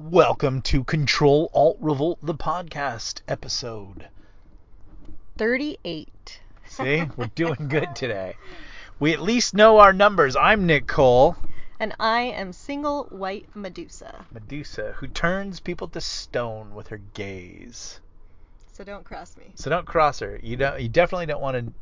Welcome to Control Alt Revolt, the podcast episode. 38. See, we're doing good today. We at least know our numbers. I'm Nick Cole, And I am single white Medusa. Medusa, who turns people to stone with her gaze. So don't cross me. So don't cross her. You don't. You definitely don't want to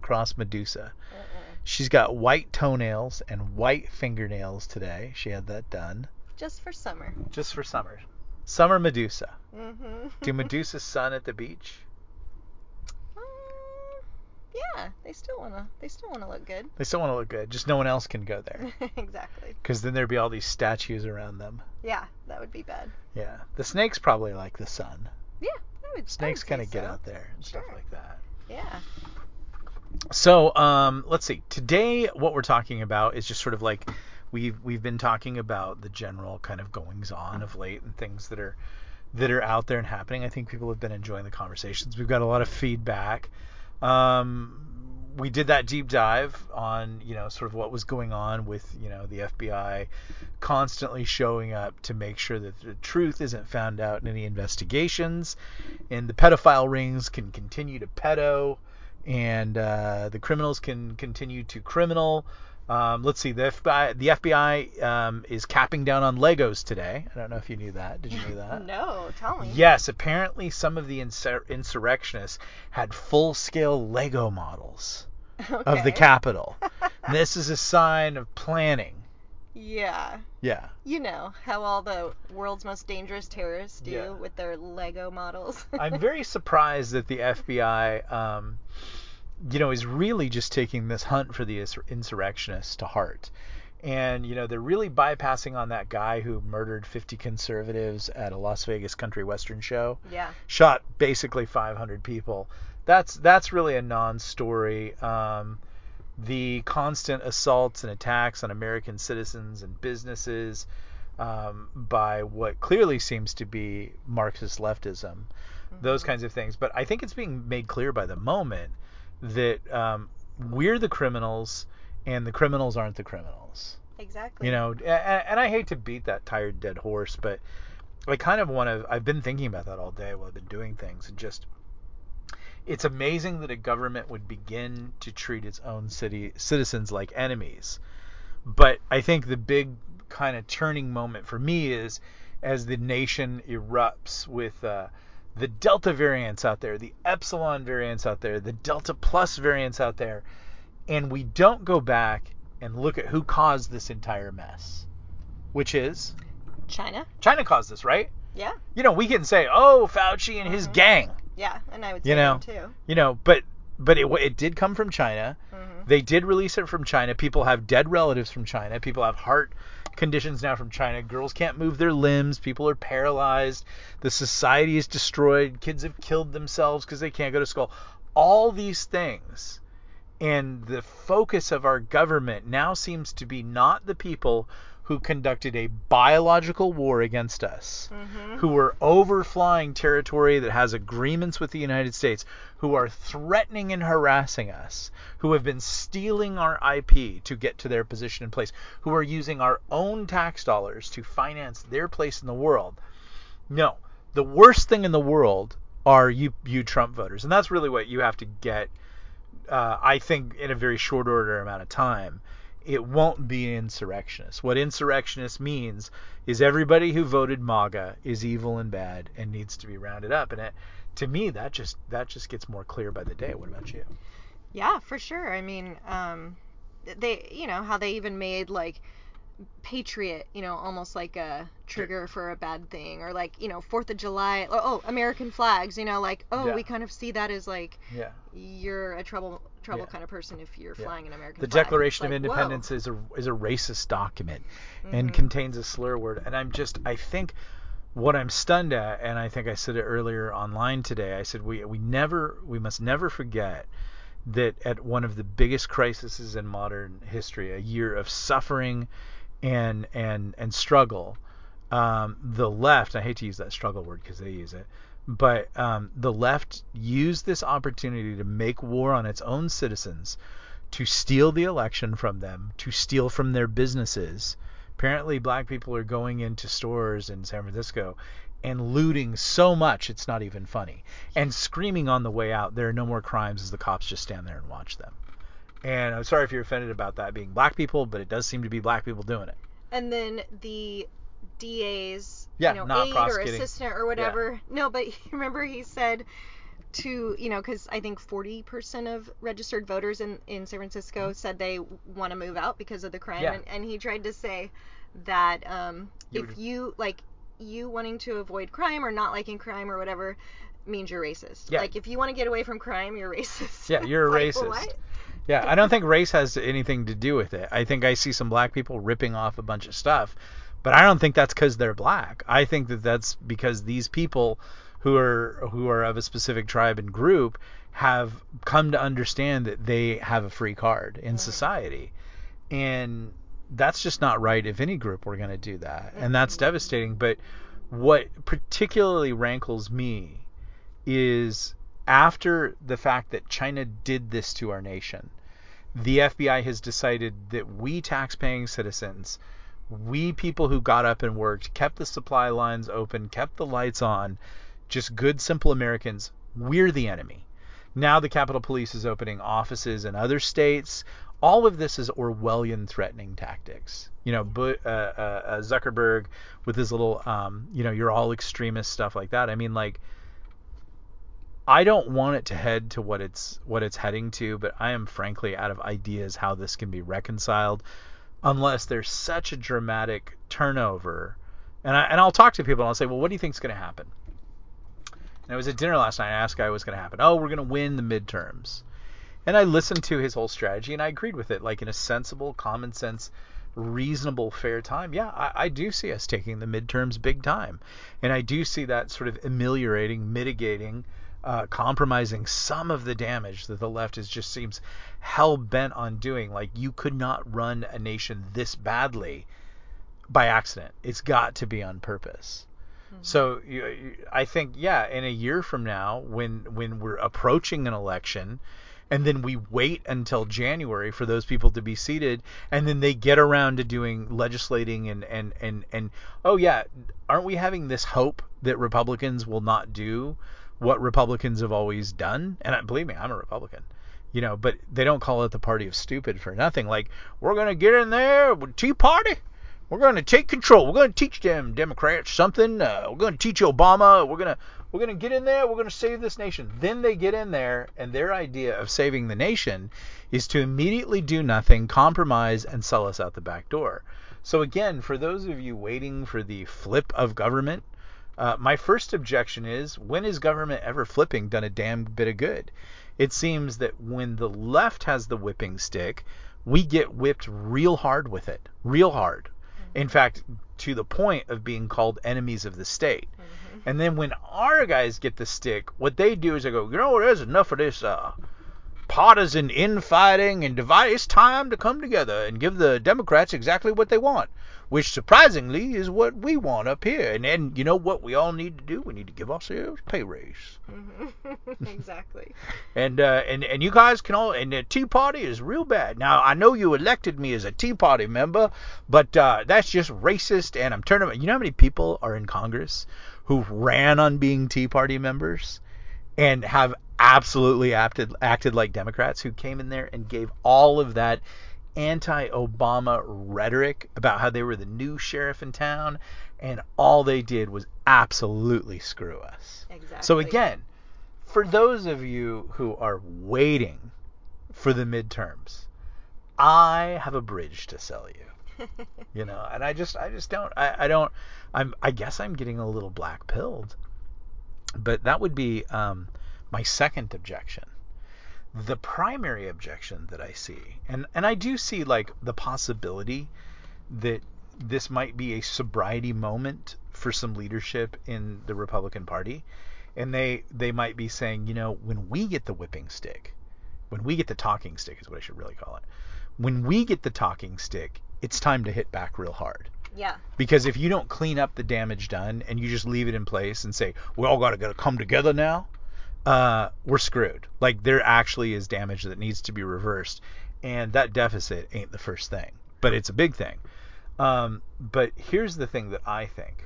cross Medusa. Uh-uh. She's got white toenails and white fingernails today. She had that done Just for summer. just for summer. Summer Medusa. Mm-hmm. Do Medusa's sun at the beach? Um, yeah, they still wanna. They still wanna look good. They still want to look good. Just no one else can go there. exactly. Because then there'd be all these statues around them. Yeah, that would be bad. Yeah. The snakes probably like the sun. Yeah, I would. Snakes kind of get out there and stuff like that. Yeah. So, um, let's see. Today, what we're talking about is just sort of like we've we've been talking about the general kind of goings on of late and things that are that are out there and happening. I think people have been enjoying the conversations. We've got a lot of feedback. Um, we did that deep dive on you know sort of what was going on with you know the FBI constantly showing up to make sure that the truth isn't found out in any investigations, and the pedophile rings can continue to pedo and uh, the criminals can continue to criminal. Um, let's see, the FBI, the FBI um, is capping down on Legos today. I don't know if you knew that. Did you know that? No, tell me. Yes, apparently some of the insur- insurrectionists had full-scale Lego models of the Okay. Capitol. this is a sign of planning. Yeah. Yeah. You know how all the world's most dangerous terrorists do Yeah. with their Lego models. I'm very surprised that the FBI, um, you know, is really just taking this hunt for the insurrectionists to heart. And, you know, they're really bypassing on that guy who murdered 50 conservatives at a Las Vegas country western show, yeah. shot basically 500 people. That's that's really a non-story. Um, the constant assaults and attacks on American citizens and businesses um, by what clearly seems to be Marxist leftism, those Mhm. kinds of things. But I think it's being made clear by the moment that um, we're the criminals and the criminals aren't the criminals. Exactly. You know, a- a- and I hate to beat that tired dead horse, but I kind of want to. I've been thinking about that all day while I've been doing things, and just it's amazing that a government would begin to treat its own city citizens like enemies. But I think the big kind of turning moment for me is as the nation erupts with uh, the Delta variants out there, the Epsilon variants out there, the Delta Plus variants out there, and we don't go back and look at who caused this entire mess, which is China. China caused this, right? Yeah. You know, we can say, oh, Fauci and his Mhm. gang, Yeah, and I would say You know, them too. you know, but but it it did come from China. hmm They did release it from China. People have dead relatives from China. People have heart conditions now from China. Girls can't move their limbs. People are paralyzed. The society is destroyed. Kids have killed themselves because they can't go to school. All these things. And the focus of our government now seems to be not the people who conducted a biological war against us hmm who are overflying territory that has agreements with the United States, who are threatening and harassing us, who have been stealing our IP to get to their position in place, who are using our own tax dollars to finance their place in the world. No, the worst thing in the world are you you Trump voters, and that's really what you have to get. Uh, I think in a very short order amount of time, it won't be insurrectionists. What insurrectionist means is everybody who voted MAGA is evil and bad and needs to be rounded up. And it, to me, that just that just gets more clear by the day. What about you? Yeah, for sure. I mean, um, they, you know, how they even made like patriot, you know, almost like a trigger for a bad thing, or like, you know, Fourth of July, oh, oh, American flags, you know, like, oh, Yeah. we kind of see that as like Yeah. you're a trouble trouble Yeah. kind of person if you're Yeah. flying an American The flag. Declaration of Like, whoa. Independence is a is a racist document and Mhm. contains a slur word. And I'm just I think what I'm stunned at, and I think I said it earlier online today. I said we we never we must never forget that at one of the biggest crises in modern history, a year of suffering and and and struggle, um, the left. I hate to use that struggle word because they use it, but um, the left used this opportunity to make war on its own citizens, to steal the election from them, to steal from their businesses, Apparently, black people are going into stores in San Francisco and looting so much it's not even funny, and screaming on the way out, "There are no more crimes," as the cops just stand there and watch them. And I'm sorry if you're offended about that being black people, but it does seem to be black people doing it. And then the DA's Yeah, you know, aide or assistant or whatever. No, but remember he said to you know because I think 40% of registered voters in in San Francisco said they want to move out because of the crime, Yeah. and, and he tried to say that um, You if would- you like you wanting to avoid crime or not liking crime or whatever means you're racist. Yeah. Like if you want to get away from crime, you're racist. Yeah, you're a Like, racist. what? Yeah, I don't think race has anything to do with it. I think I see some black people ripping off a bunch of stuff, but I don't think that's because they're black. I think that that's because these people who are who are of a specific tribe and group have come to understand that they have a free card in society, and that's just not right. If any group were going to do that, and that's devastating. But what particularly rankles me is after the fact that China did this to our nation, the FBI has decided that we tax-paying citizens, we people who got up and worked, kept the supply lines open, kept the lights on, just good simple Americans, we're the enemy. Now the Capitol Police is opening offices in other states. All of this is Orwellian threatening tactics. You know, but, uh, uh, uh, Zuckerberg with his little, um, you know, you're all extremist stuff like that. I mean, like, I don't want it to head to what it's what it's heading to, but I am frankly out of ideas how this can be reconciled unless there's such a dramatic turnover. And I and I'll talk to people and I'll say, "Well, what do you think's going to happen?" And I was at dinner last night. I asked guy what's going to happen. Oh, we're going to win the midterms. And I listened to his whole strategy and I agreed with it, like in a sensible, common sense, reasonable, fair time. Yeah, I, I do see us taking the midterms big time, and I do see that sort of ameliorating, mitigating, uh, compromising some of the damage that the left is just seems hell bent on doing. Like you could not run a nation this badly by accident. It's got to be on purpose. So you, you, I think yeah, in a year from now, when when we're approaching an election, and then we wait until January for those people to be seated, and then they get around to doing legislating and and and and oh yeah, aren't we having this hope that Republicans will not do what Republicans have always done? And I, believe me, I'm a Republican. You know, but they don't call it the party of stupid for nothing. Like we're gonna get in there with Tea Party. We're going to take control. We're going to teach them Democrats something. Uh, we're going to teach Obama. We're to we're going to get in there. We're going to save this nation. Then they get in there, and their idea of saving the nation is to immediately do nothing, compromise, and sell us out the back door. So again, for those of you waiting for the flip of government, uh, my first objection is when is government ever flipping done a damn bit of good? It seems that when the left has the whipping stick, we get whipped real hard with it, real hard. In fact, to the point of being called enemies of the state. And then when our guys get the stick, what they do is they go, you know, there's enough of this uh, partisan infighting and divide. It's time to come together and give the Democrats exactly what they want, which surprisingly is what we want up here. And then you know what we all need to do? We need to give ourselves a pay raise. exactly. And uh, and and you guys can all and the Tea Party is real bad. Now I know you elected me as a Tea Party member, but uh, that's just racist. And I'm turning. You know how many people are in Congress who ran on being Tea Party members and have absolutely acted acted like Democrats who came in there and gave all of that anti-Obama rhetoric about how they were the new sheriff in town, and all they did was absolutely screw us. Exactly. So again, for those of you who are waiting for the midterms, I have a bridge to sell you. You know, and I just I just don't I, I don't I'm I guess I'm getting a little black pilled. But that would be um, my second objection. The primary objection that I see, and, and I do see like the possibility that this might be a sobriety moment for some leadership in the Republican Party, and they they might be saying, you know, when we get the whipping stick, when we get the talking stick is what I should really call it. When we get the talking stick, it's time to hit back real hard. yeah. Because if you don't clean up the damage done and you just leave it in place and say, we all got to come together now, uh, we're screwed. Like there actually is damage that needs to be reversed. And that deficit ain't the first thing, but it's a big thing. Um, but here's the thing that I think.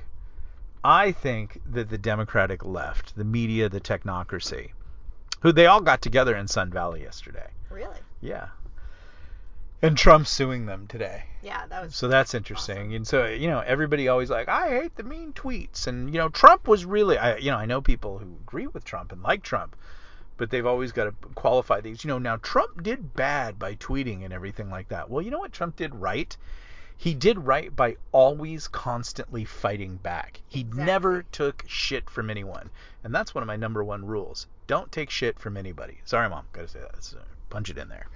I think that the Democratic left, the media, the technocracy, who they all got together in Sun Valley yesterday. Really? Yeah. And Trump's suing them today. Yeah, that was. So that's interesting. And so, you know, everybody always like, I hate the mean tweets. And, you know, Trump was really, I, you know, I know people who agree with Trump and like Trump, but they've always got to qualify these. You know, now Trump did bad by tweeting and everything like that. Well, you know what Trump did right? He did right by always constantly fighting back. He Exactly. never took shit from anyone. And that's one of my number one rules. Don't take shit from anybody. Sorry, mom. Got to say that. Uh, punch it in there.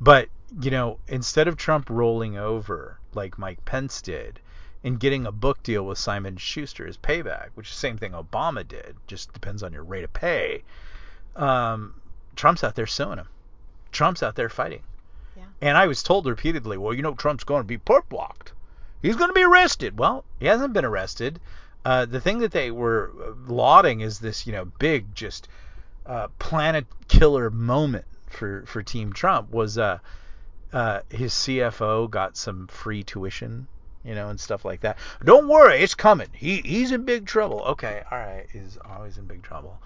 But, you know, instead of Trump rolling over like Mike Pence did and getting a book deal with Simon Schuster as payback, which is the same thing Obama did, just depends on your rate of pay, um, Trump's out there suing him. Trump's out there fighting. Yeah. And I was told repeatedly, well, you know, Trump's going to be perp walked. He's going to be arrested. Well, he hasn't been arrested. Uh, the thing that they were uh, lauding is this, you know, big, just uh, planet killer moment for for Team Trump was uh, uh, his CFO got some free tuition, you know, and stuff like that. Don't worry, it's coming. He he's in big trouble. Okay, all right, he's always in big trouble.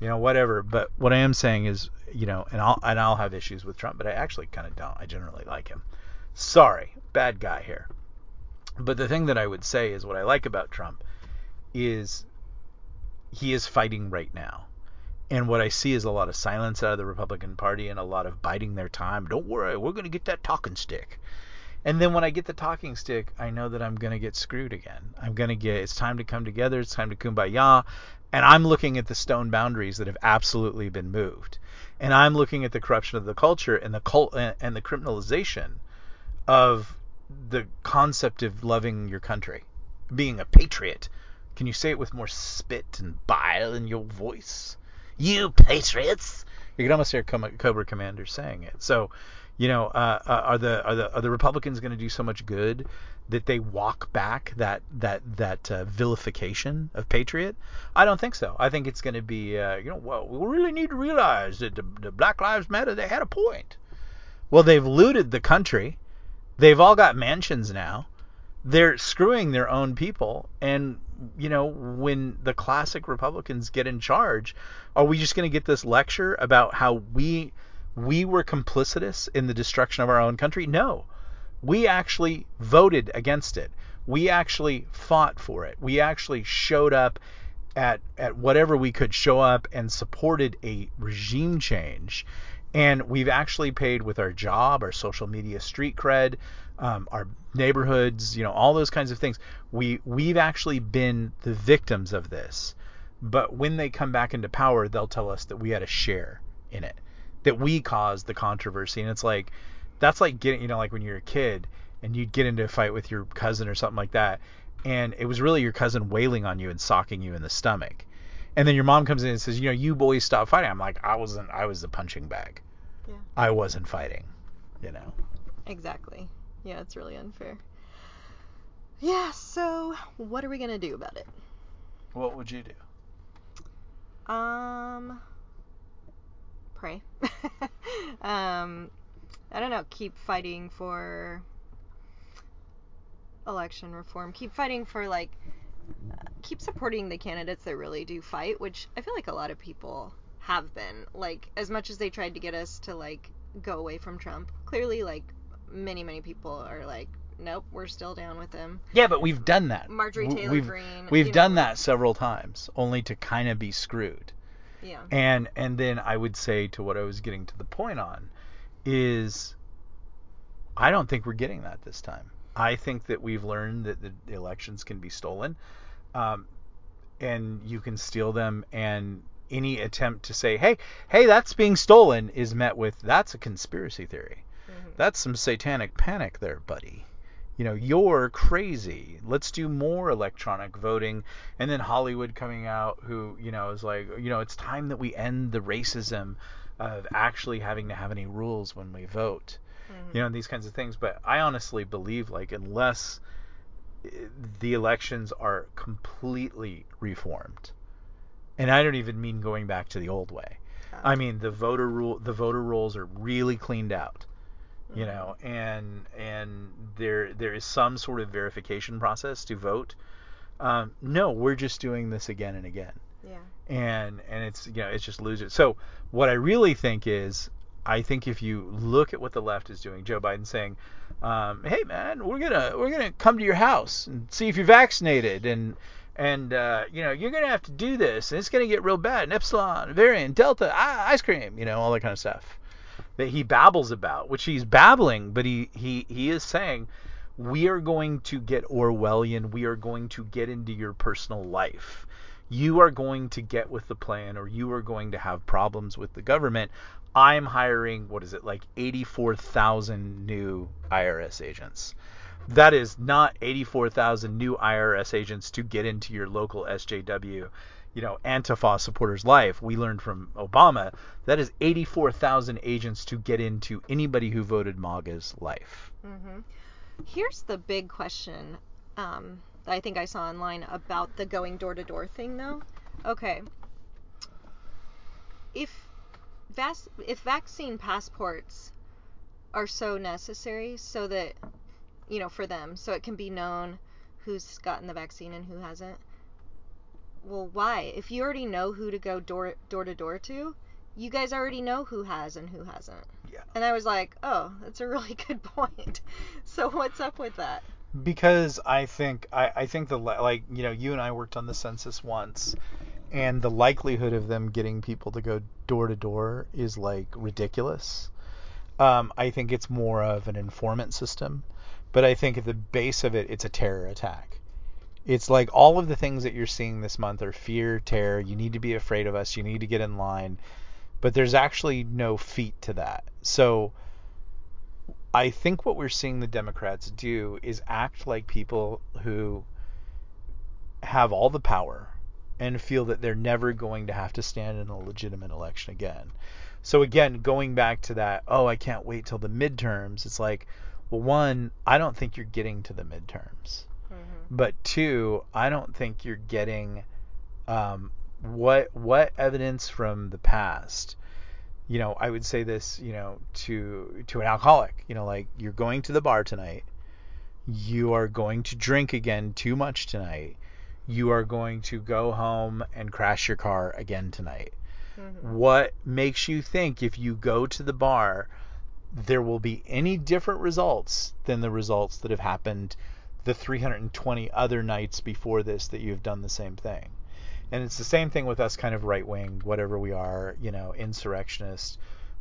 You know, whatever. But what I am saying is, you know, and I'll and I'll have issues with Trump, but I actually kind of don't. I generally like him. Sorry, bad guy here. But the thing that I would say is what I like about Trump is he is fighting right now. And what I see is a lot of silence out of the Republican Party and a lot of biding their time. Don't worry, we're going to get that talking stick. And then when I get the talking stick, I know that I'm going to get screwed again. I'm going to get, it's time to come together. It's time to kumbaya. And I'm looking at the stone boundaries that have absolutely been moved. And I'm looking at the corruption of the culture and the cult and the criminalization of the concept of loving your country, being a patriot. Can you say it with more spit and bile in your voice? You patriots! You can almost hear Cobra Commander saying it. So, you know, uh, uh, are the are the are the Republicans going to do so much good that they walk back that that that uh, vilification of patriot? I don't think so. I think it's going to be, uh, you know, well, we really need to realize that the, the Black Lives Matter they had a point. Well, they've looted the country. They've all got mansions now. They're screwing their own people. And, you know, when the classic Republicans get in charge, are we just going to get this lecture about how we we were complicitous in the destruction of our own country? No. We actually voted against it. We actually fought for it. We actually showed up at at whatever we could show up and supported a regime change and we've actually paid with our job, our social media street cred, um, our neighborhoods, you know, all those kinds of things. We we've actually been the victims of this. But when they come back into power, they'll tell us that we had a share in it, that we caused the controversy. And it's like that's like getting, you know, like when you're a kid and you'd get into a fight with your cousin or something like that, and it was really your cousin wailing on you and socking you in the stomach. And then your mom comes in and says, you know, you boys stop fighting. I'm like, I wasn't. I was the punching bag. Yeah. I wasn't fighting. You know. Exactly. Yeah, it's really unfair. Yeah, so what are we gonna do about it? What would you do? Um, pray. um, I don't know. Keep fighting for election reform. Keep fighting for like. uh, Keep supporting the candidates that really do fight, which I feel like a lot of people have been. Like, as much as they tried to get us to like go away from Trump, clearly, like many many people are like, nope, we're still down with him. Yeah, but we've done that. Marjorie Taylor we've, Greene. We've done know, that several times, only to kind of be screwed. Yeah. And and then I would say to what I was getting to the point on is I don't think we're getting that this time. I think that we've learned that the elections can be stolen, um, and you can steal them. And any attempt to say, "Hey, hey, that's being stolen," is met with, "That's a conspiracy theory. That's some satanic panic, there, buddy." You know, you're crazy. Let's do more electronic voting. And then Hollywood coming out, who, you know, is like, you know, it's time that we end the racism of actually having to have any rules when we vote. Mhm. You know, and these kinds of things. But I honestly believe, like, unless eh, the elections are completely reformed, and I don't even mean going back to the old way. Uh, I mean the voter rule, the voter rolls are really cleaned out you know, and and there there is some sort of verification process to vote. Um, no, we're just doing this again and again, Yeah. and and it's you know it's just losers. So what I really think is, I think if you look at what the left is doing, Joe Biden saying, um, "Hey man, we're gonna we're gonna come to your house and see if you're vaccinated and." And uh, you know you're gonna have to do this, and it's gonna get real bad. And epsilon, variant, delta, ice cream, you know all that kind of stuff that he babbles about, which he's babbling, but he he he is saying we are going to get Orwellian. We are going to get into your personal life. You are going to get with the plan, or you are going to have problems with the government. I'm hiring what is it like 84,000 new IRS agents. That is not 84,000 new IRS agents to get into your local SJW, you know, Antifa supporters' life. We learned from Obama that is 84,000 agents to get into anybody who voted MAGA's life. hmm Here's the big question um, that I think I saw online about the going door to door thing, though. Okay. If vas- if vaccine passports are so necessary, so that you know for them, so it can be known who's gotten the vaccine and who hasn't. Well, why? If you already know who to go door door to door to, you guys already know who has and who hasn't. Yeah. And I was like, oh, that's a really good point. So what's up with that? because I think I, I think the like you know you and I worked on the census once, and the likelihood of them getting people to go door to door is like ridiculous. Um, I think it's more of an informant system, but I think at the base of it, it's a terror attack. It's like all of the things that you're seeing this month are fear, terror. You need to be afraid of us. You need to get in line, but there's actually no feet to that. So I think what we're seeing the Democrats do is act like people who have all the power and feel that they're never going to have to stand in a legitimate election again. So again, going back to that, oh, I can't wait till the midterms. It's like, well, one, I don't think you're getting to the midterms. Mm-hmm. But two, I don't think you're getting um, what what evidence from the past you know, I would say this, you know, to to an alcoholic, you know, like you're going to the bar tonight, you are going to drink again too much tonight, you are going to go home and crash your car again tonight. Mm-hmm. What makes you think if you go to the bar there will be any different results than the results that have happened the 320 other nights before this that you've done the same thing? And it's the same thing with us kind of right wing, whatever we are, you know, insurrectionists,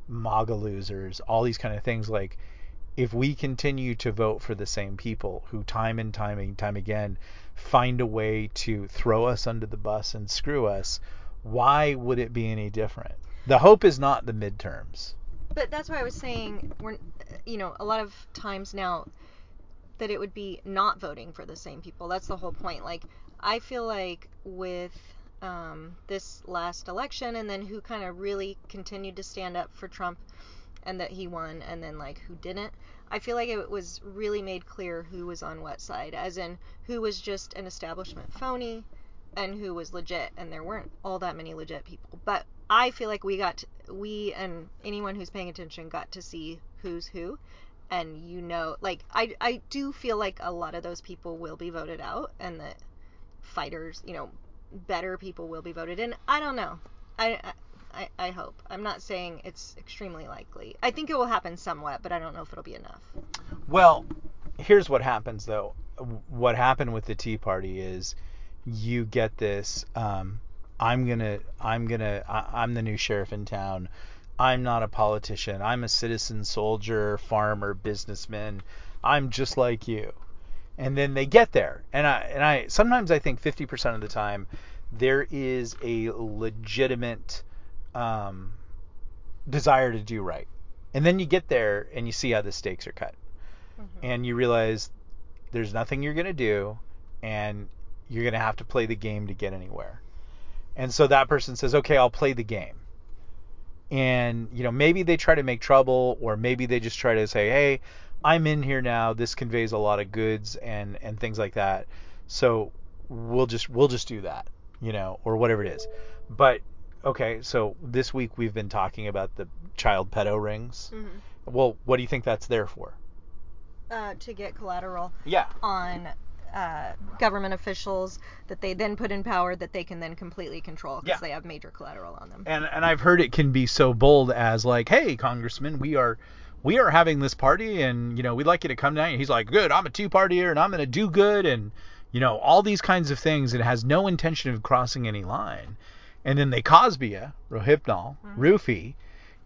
MAGA losers, all these kind of things. Like, if we continue to vote for the same people who time and time and time again find a way to throw us under the bus and screw us, why would it be any different? The hope is not the midterms. But that's why I was saying we're, you know, a lot of times now that it would be not voting for the same people. That's the whole point. Like, I feel like with um, this last election and then who kind of really continued to stand up for Trump and that he won and then like who didn't. I feel like it was really made clear who was on what side, as in who was just an establishment phony and who was legit, and there weren't all that many legit people. But I feel like we got, to, we and anyone who's paying attention got to see who's who, and you know, like I, I do feel like a lot of those people will be voted out, and that fighters, you know, better people will be voted in. I don't know. I, I, I hope. I'm not saying it's extremely likely. I think it will happen somewhat, but I don't know if it'll be enough. Well, here's what happens though. What happened with the Tea Party is you get this um, I'm gonna I'm gonna I, I'm the new sheriff in town. I'm not a politician. I'm a citizen soldier, farmer, businessman. I'm just like you. And then they get there. And I and I sometimes I think 50% of the time there is a legitimate um, desire to do right. And then you get there and you see how the stakes are cut. Mm-hmm. And you realize there's nothing you're going to do and you're going to have to play the game to get anywhere. And so that person says, "Okay, I'll play the game." And you know, maybe they try to make trouble or maybe they just try to say, "Hey, I'm in here now. This conveys a lot of goods and and things like that." So we'll just we'll just do that, you know, or whatever it is. But okay, so this week we've been talking about the child pedo rings. Mm-hmm. Well, what do you think that's there for? Uh, to get collateral Yeah. on uh, government officials that they then put in power that they can then completely control because Yeah. they have major collateral on them. and and I've heard it can be so bold as like, hey, congressman, we are we are having this party, and you know we'd like you to come down. And he's like, good, I'm a Tea Partier, and I'm gonna do good, and you know all these kinds of things. It has no intention of crossing any line, and then they Cosby you, Rohypnol, roofie,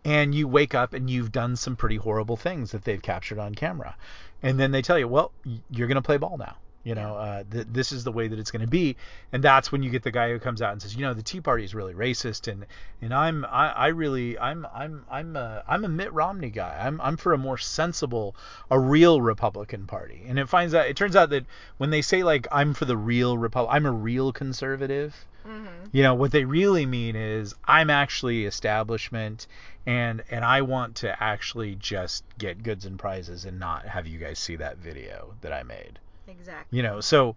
and you wake up and you've done some pretty horrible things that they've captured on camera, and then they tell you, well, you're gonna play ball now. You know, uh, th- this is the way that it's going to be, and that's when you get the guy who comes out and says, you know, the Tea Party is really racist, and and I'm I, I really I'm I'm I'm a, I'm a Mitt Romney guy. I'm I'm for a more sensible, a real Republican Party. And it finds out it turns out that when they say like I'm for the real Republic, I'm a real conservative. Mm-hmm. You know what they really mean is I'm actually establishment, and and I want to actually just get goods and prizes and not have you guys see that video that I made Exactly. you know so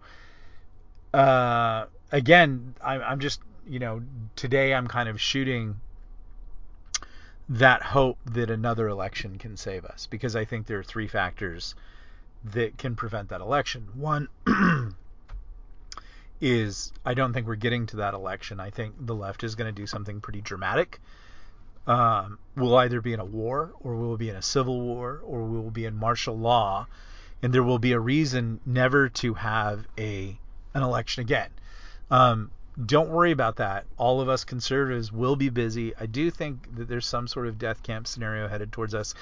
uh again I'm, I'm just you know today i'm kind of shooting that hope that another election can save us because i think there are three factors that can prevent that election. One is i don't think we're getting to that election. I think the left is going to do something pretty dramatic. Um, we'll either be in a war or we'll be in a civil war or we will be in martial law and there will be a reason never to have a an election again. Um, don't worry about that. All of us conservatives will be busy. I do think that there's some sort of death camp scenario headed towards us.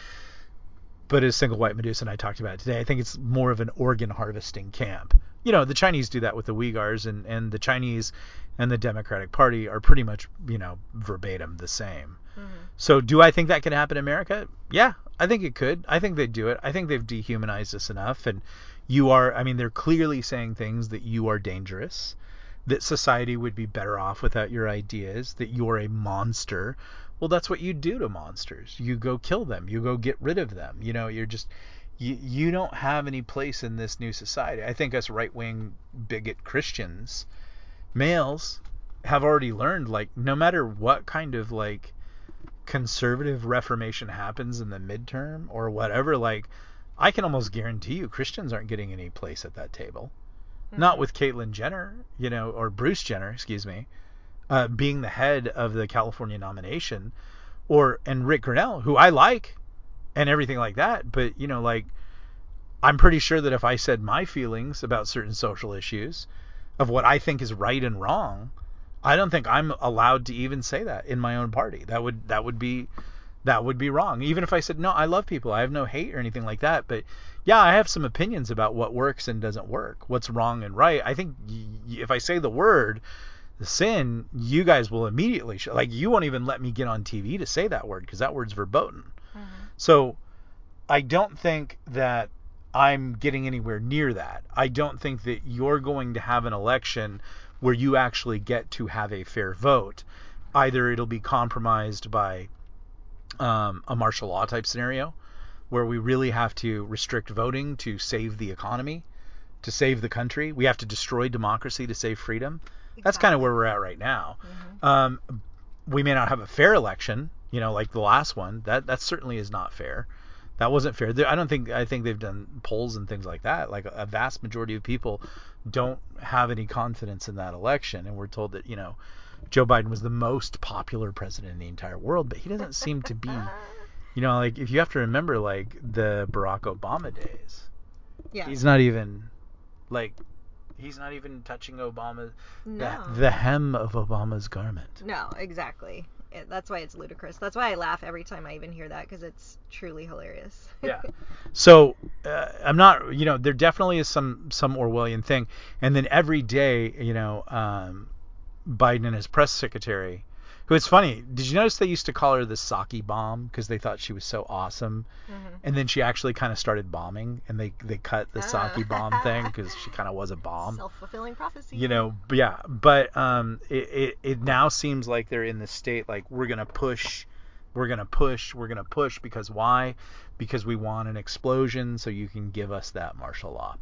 But as single white Medusa and I talked about today, I think it's more of an organ harvesting camp. You know, the Chinese do that with the Uyghurs, and, and the Chinese and the Democratic Party are pretty much, you know, verbatim the same. Mm-hmm. So do I think that could happen in America? Yeah, I think it could. I think they'd do it. I think they've dehumanized us enough and you are I mean they're clearly saying things that you are dangerous, that society would be better off without your ideas, that you're a monster. Well, that's what you do to monsters. You go kill them. You go get rid of them. You know, you're just you, you don't have any place in this new society. I think us right-wing bigot Christians, males have already learned like no matter what kind of like conservative reformation happens in the midterm or whatever, like I can almost guarantee you Christians aren't getting any place at that table. Not with Caitlyn Jenner, you know, or Bruce Jenner, excuse me, uh, being the head of the California nomination, or and Ric Grenell, who I like, and everything like that. But you know, like I'm pretty sure that if I said my feelings about certain social issues, of what I think is right and wrong, I don't think I'm allowed to even say that in my own party. That would that would be that would be wrong. Even if I said no, I love people. I have no hate or anything like that, but yeah, I have some opinions about what works and doesn't work, what's wrong and right. I think if I say the word the sin, you guys will immediately sh- like you won't even let me get on TV to say that word because that word's verboten. Mm-hmm. So I don't think that I'm getting anywhere near that. I don't think that you're going to have an election where you actually get to have a fair vote. Either it'll be compromised by um, a martial law type scenario where we really have to restrict voting to save the economy, to save the country. We have to destroy democracy to save freedom. That's kind of where we're at right now. Mm-hmm. Um, we may not have a fair election, you know, like the last one. That that certainly is not fair. That wasn't fair. I don't think I think they've done polls and things like that. Like a vast majority of people don't have any confidence in that election, and we're told that you know Joe Biden was the most popular president in the entire world, but he doesn't seem to be. You know, like if you have to remember like the Barack Obama days, Yeah. he's not even like he's not even touching Obama no. the, the hem of Obama's garment. No, exactly. It, that's why it's ludicrous. That's why I laugh every time I even hear that because it's truly hilarious. yeah. So uh, I'm not, you know, there definitely is some some Orwellian thing, and then every day, you know, um, Biden and his press secretary, who it's funny. Did you notice they used to call her the Psaki bomb because they thought she was so awesome, Mhm. and then she actually kind of started bombing, and they they cut the Psaki Ah. bomb thing because she kind of was a bomb. Self-fulfilling prophecy. you know but yeah but um it, it it now seems like they're in the state like we're gonna push we're gonna push we're gonna push because why because we want an explosion so you can give us that martial law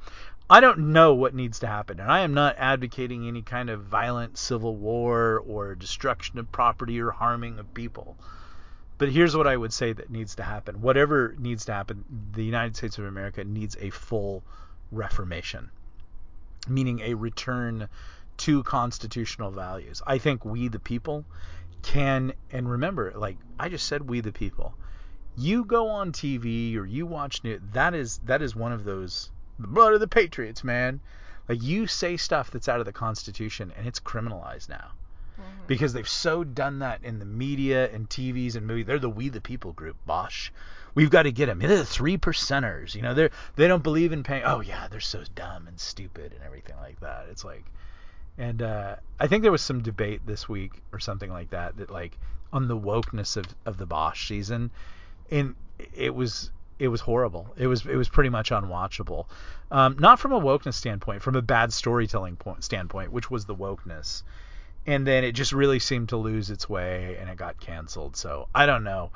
i don't know what needs to happen and i am not advocating any kind of violent civil war or destruction of property or harming of people But here's what I would say that needs to happen. Whatever needs to happen, the United States of America needs a full reformation, meaning a return to constitutional values. I think we, the people, can, and remember, like I just said, we, the people. You go on TV or you watch news. That is that is one of those the blood of the patriots, man. Like you say stuff that's out of the Constitution and it's criminalized now Mhm. because they've so done that in the media and TVs and movies. They're the We the People group, Bosch. We've got to get them. They're the three percenters. You know, they they don't believe in paying. Oh yeah, they're so dumb and stupid and everything like that. It's like, and uh, I think there was some debate this week or something like that that like on the wokeness of of the Bosch season, and it was it was horrible. It was it was pretty much unwatchable. Um, not from a wokeness standpoint, from a bad storytelling point standpoint, which was the wokeness and then it just really seemed to lose its way and it got canceled. So I don't know.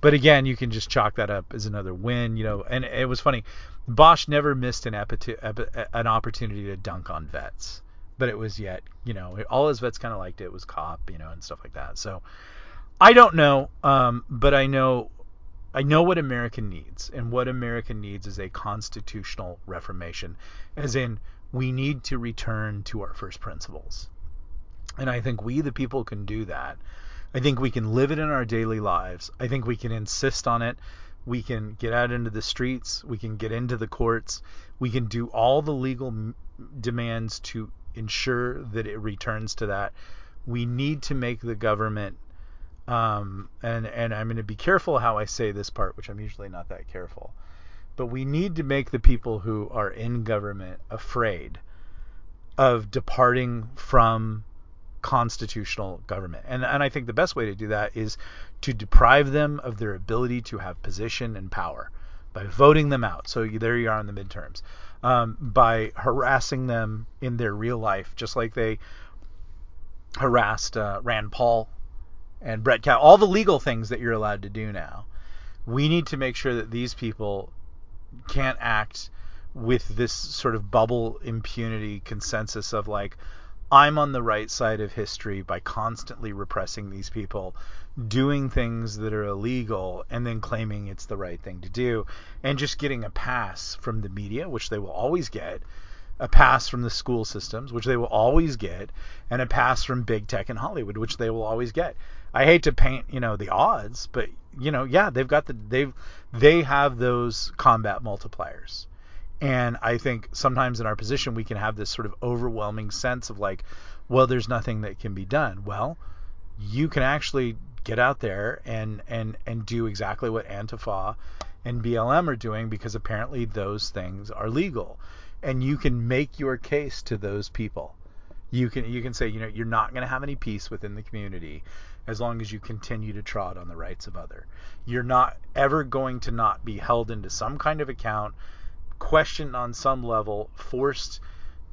But again, you can just chalk that up as another win, you know. And it was funny. Bosch never missed an epi- epi- an opportunity to dunk on vets, but it was yet, you know, all his vets kind of liked it. was cop, you know, and stuff like that. So I don't know, um, but I know I know what America needs, and what America needs is a constitutional reformation, as in we need to return to our first principles. And I think we, the people, can do that. I think we can live it in our daily lives. I think we can insist on it. We can get out into the streets. We can get into the courts. We can do all the legal m- demands to ensure that it returns to that. We need to make the government, um, and and I'm going to be careful how I say this part, which I'm usually not that careful, but we need to make the people who are in government afraid of departing from constitutional government. And and I think the best way to do that is to deprive them of their ability to have position and power by voting them out. So you, there you are in the midterms. Um, by harassing them in their real life, just like they harassed uh, Rand Paul and Brett Kavanaugh, all the legal things that you're allowed to do now. We need to make sure that these people can't act with this sort of bubble impunity consensus of like, I'm on the right side of history by constantly repressing these people, doing things that are illegal, and then claiming it's the right thing to do, and just getting a pass from the media, which they will always get, a pass from the school systems, which they will always get, and a pass from big tech and Hollywood, which they will always get. I hate to paint, you know, the odds, but you know, yeah, they've got the they've they have those combat multipliers. And I think sometimes in our position we can have this sort of overwhelming sense of like, well, there's nothing that can be done. Well, you can actually get out there and and and do exactly what Antifa and BLM are doing because apparently those things are legal. And you can make your case to those people. You can you can say, you know, you're not going to have any peace within the community as long as you continue to trot on the rights of other. You're not ever going to not be held into some kind of account questioned on some level, forced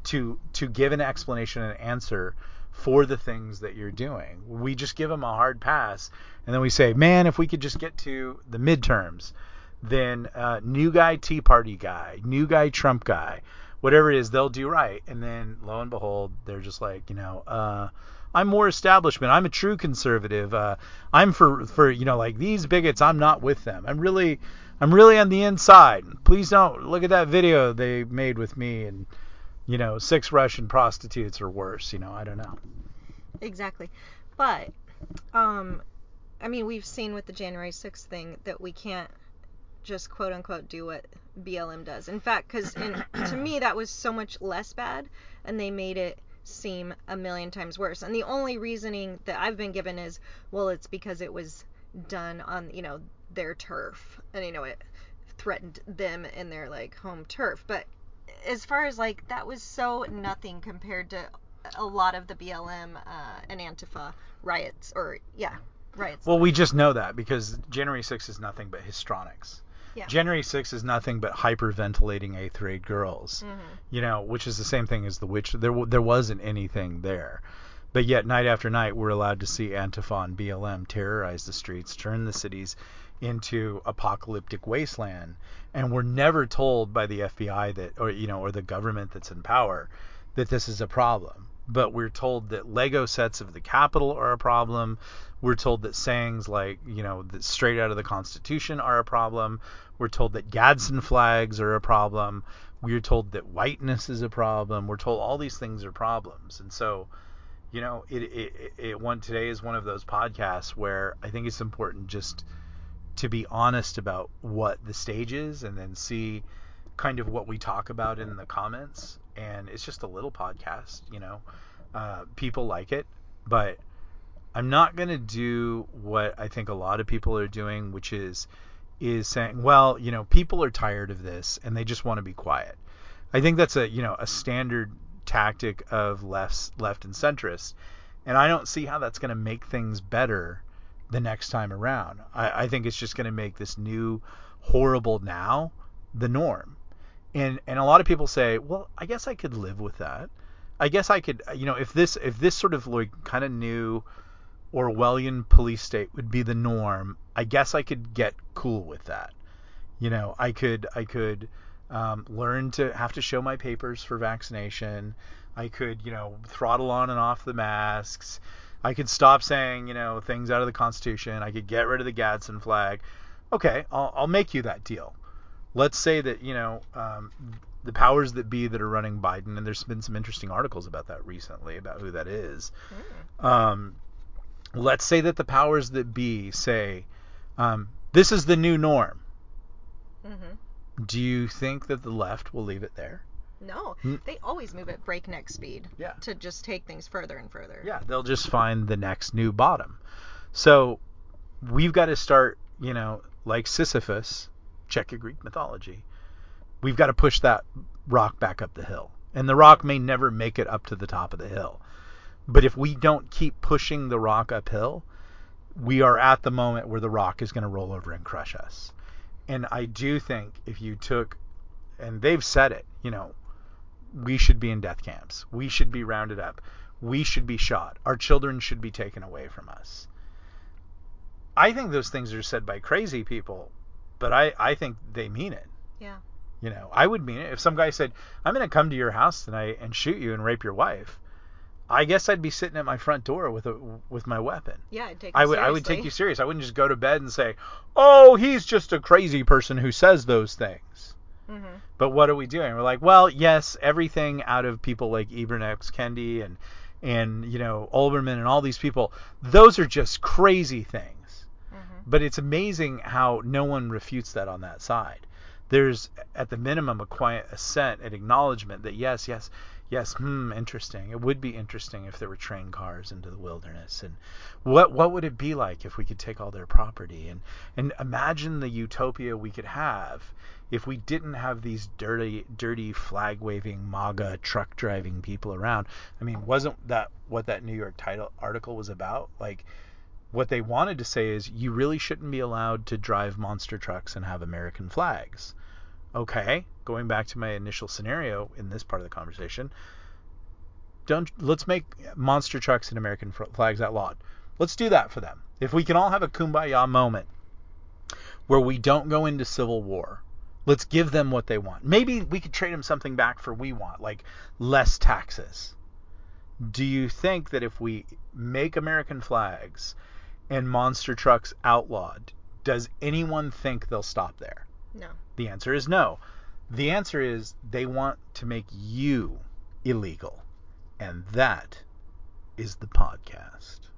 to to give an explanation and answer for the things that you're doing. We just give them a hard pass, and then we say, man, if we could just get to the midterms, then uh, new guy Tea Party guy, new guy Trump guy, whatever it is, they'll do right. And then lo and behold, they're just like, you know, uh, I'm more establishment. I'm a true conservative. Uh, I'm for for you know like these bigots. I'm not with them. I'm really I'm really on the inside. Please don't look at that video they made with me and you know six Russian prostitutes or worse. You know I don't know. Exactly. But um I mean, we've seen with the January 6th thing that we can't just quote unquote do what BLM does. In fact, cuz to me that was so much less bad and they made it seem a million times worse. And the only reasoning that I've been given is well, it's because it was done on, you know, their turf and you know it threatened them in their like home turf. But as far as like that was so nothing compared to a lot of the BLM uh, and Antifa riots, or yeah, riots. Well, we just know that because January 6th is nothing but histrionics. Yeah. January 6th is nothing but hyperventilating eighth grade girls. Mhm. You know, which is the same thing as the witch. There w- there wasn't anything there. But yet night after night we're allowed to see Antifa and BLM terrorize the streets, turn the cities into apocalyptic wasteland, and we're never told by the FBI that or you know or the government that's in power that this is a problem. But we're told that Lego sets of the Capitol are a problem. We're told that sayings like, you know, that straight out of the Constitution are a problem. We're told that Gadsden flags are a problem. We're told that whiteness is a problem. We're told all these things are problems. And so, you know, it it, it one today is one of those podcasts where I think it's important just to be honest about what the stage is and then see kind of what we talk about in the comments and it's just a little podcast you know uh, people like it but i'm not going to do what i think a lot of people are doing which is is saying well you know people are tired of this and they just want to be quiet i think that's a you know a standard tactic of left left and centrist and i don't see how that's going to make things better the next time around. I, I think it's just going to make this new horrible now the norm. And and a lot of people say, well, I guess I could live with that. I guess I could, you know, if this if this sort of like kind of new Orwellian police state would be the norm, I guess I could get cool with that. You know, I could I could um, learn to have to show my papers for vaccination. I could, you know, throttle on and off the masks. I could stop saying, you know, things out of the Constitution. I could get rid of the Gadsden flag. Okay, I'll, I'll make you that deal. Let's say that, you know, um, the powers that be that are running Biden, and there's been some interesting articles about that recently, about who that is. Mm. Um, let's say that the powers that be say, um, this is the new norm. Mm-hmm. Do you think that the left will leave it there? No, they always move at breakneck speed. Yeah. To just take things further and further. Yeah, they'll just find the next new bottom. So we've got to start, you know, like Sisyphus, check your Greek mythology. We've got to push that rock back up the hill. And the rock may never make it up to the top of the hill. But if we don't keep pushing the rock uphill, we are at the moment where the rock is going to roll over and crush us. And I do think if you took, and they've said it, you know, we should be in death camps. We should be rounded up. We should be shot. Our children should be taken away from us. I think those things are said by crazy people, but I, I think they mean it. Yeah. You know, I would mean it. If some guy said, I'm going to come to your house tonight and shoot you and rape your wife, I guess I'd be sitting at my front door with a with my weapon. Yeah, I'd take. I would seriously. I would take you serious. I wouldn't just go to bed and say, "Oh, he's just a crazy person who says those things." Mm-hmm. But what are we doing? We're like, well, yes, everything out of people like Ibram X. Kendi and and you know Olbermann and all these people, those are just crazy things. Mm-hmm. But it's amazing how no one refutes that on that side. There's at the minimum a quiet assent, an acknowledgement that yes, yes, yes, hmm, interesting. It would be interesting if there were train cars into the wilderness, and what what would it be like if we could take all their property and and imagine the utopia we could have if we didn't have these dirty, dirty flag waving MAGA truck driving people around, I mean, wasn't that what that New York title article was about? Like, what they wanted to say is you really shouldn't be allowed to drive monster trucks and have American flags. Okay, going back to my initial scenario in this part of the conversation, don't let's make monster trucks and American flags outlawed. Let's do that for them. If we can all have a kumbaya moment where we don't go into civil war, Let's give them what they want. Maybe we could trade them something back for we want, like less taxes. Do you think that if we make American flags and monster trucks outlawed, does anyone think they'll stop there? No. The answer is no. The answer is they want to make you illegal. And that is the podcast.